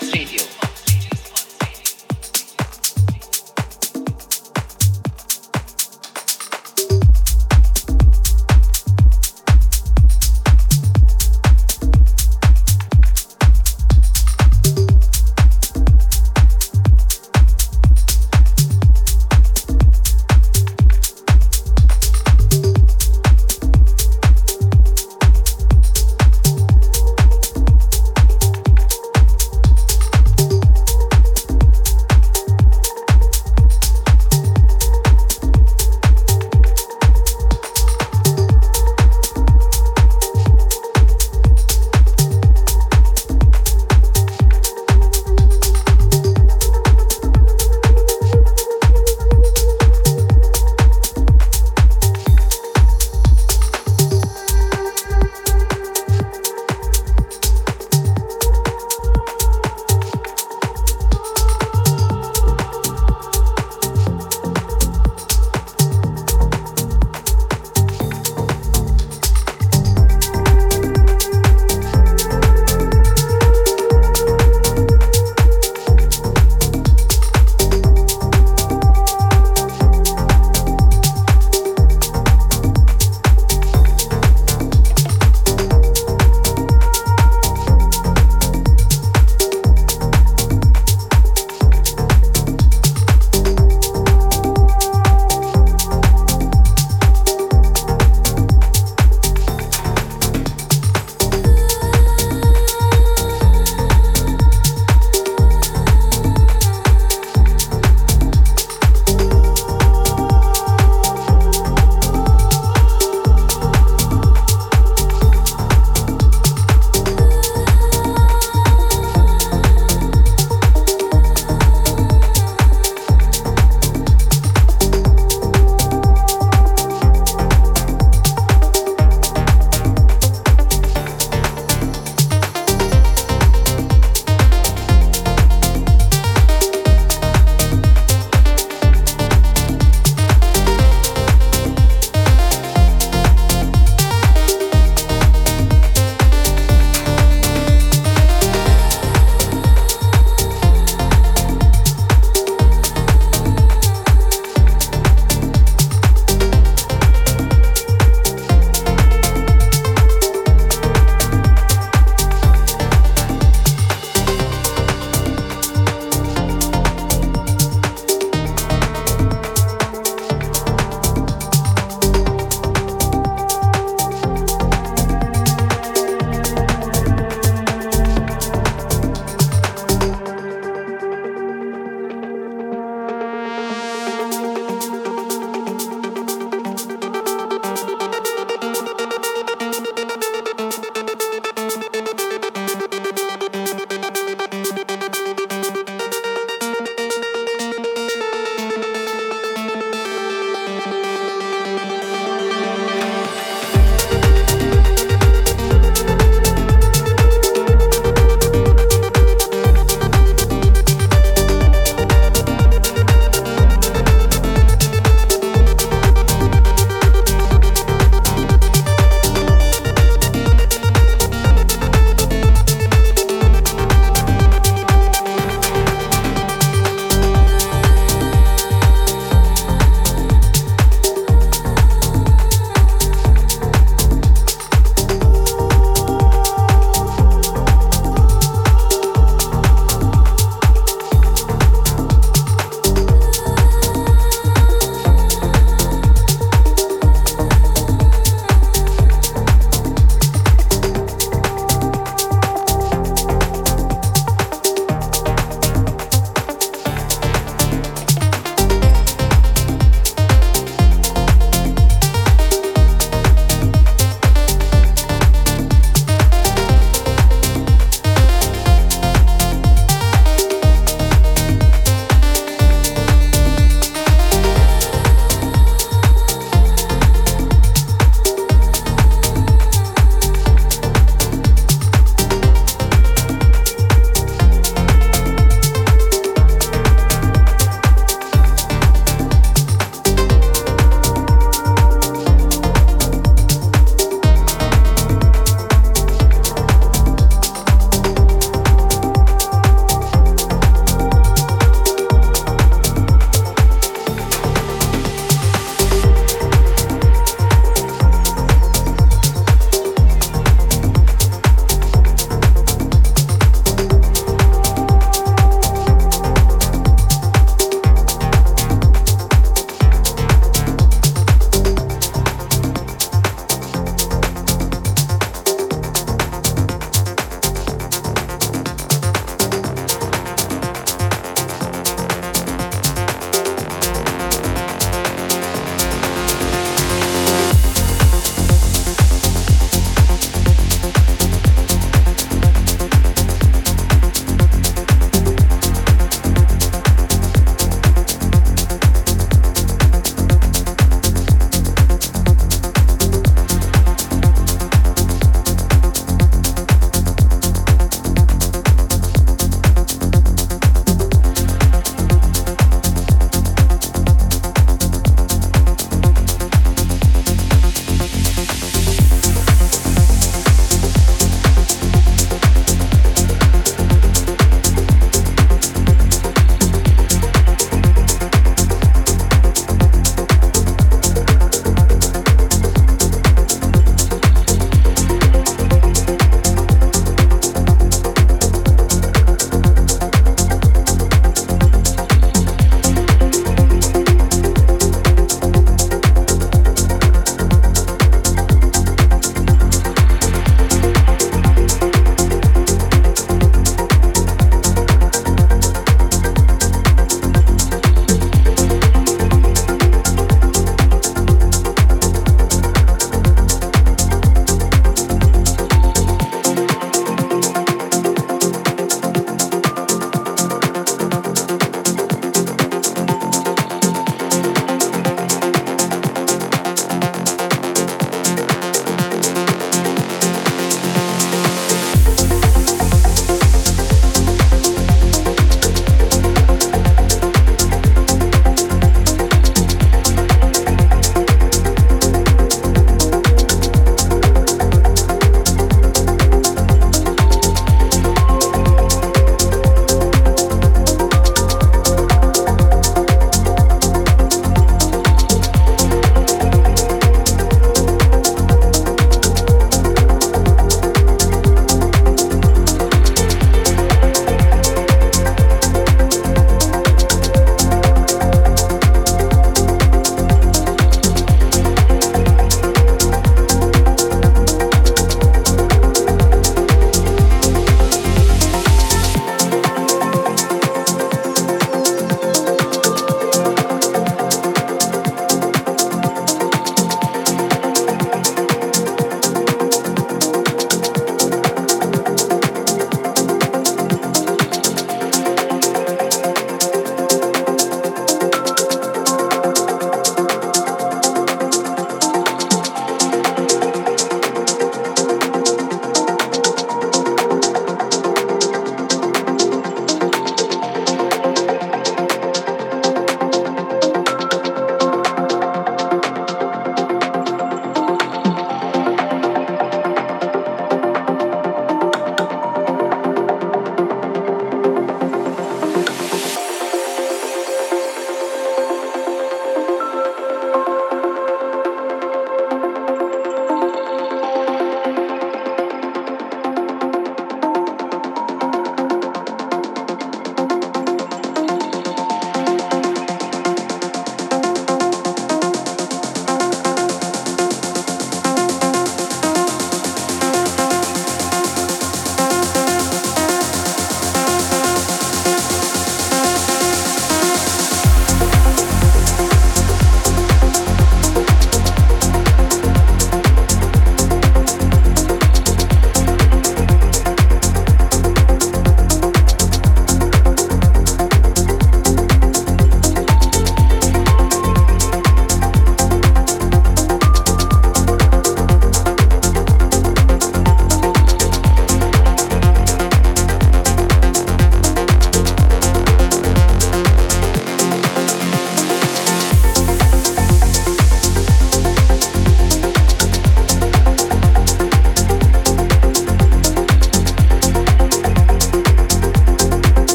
Radio.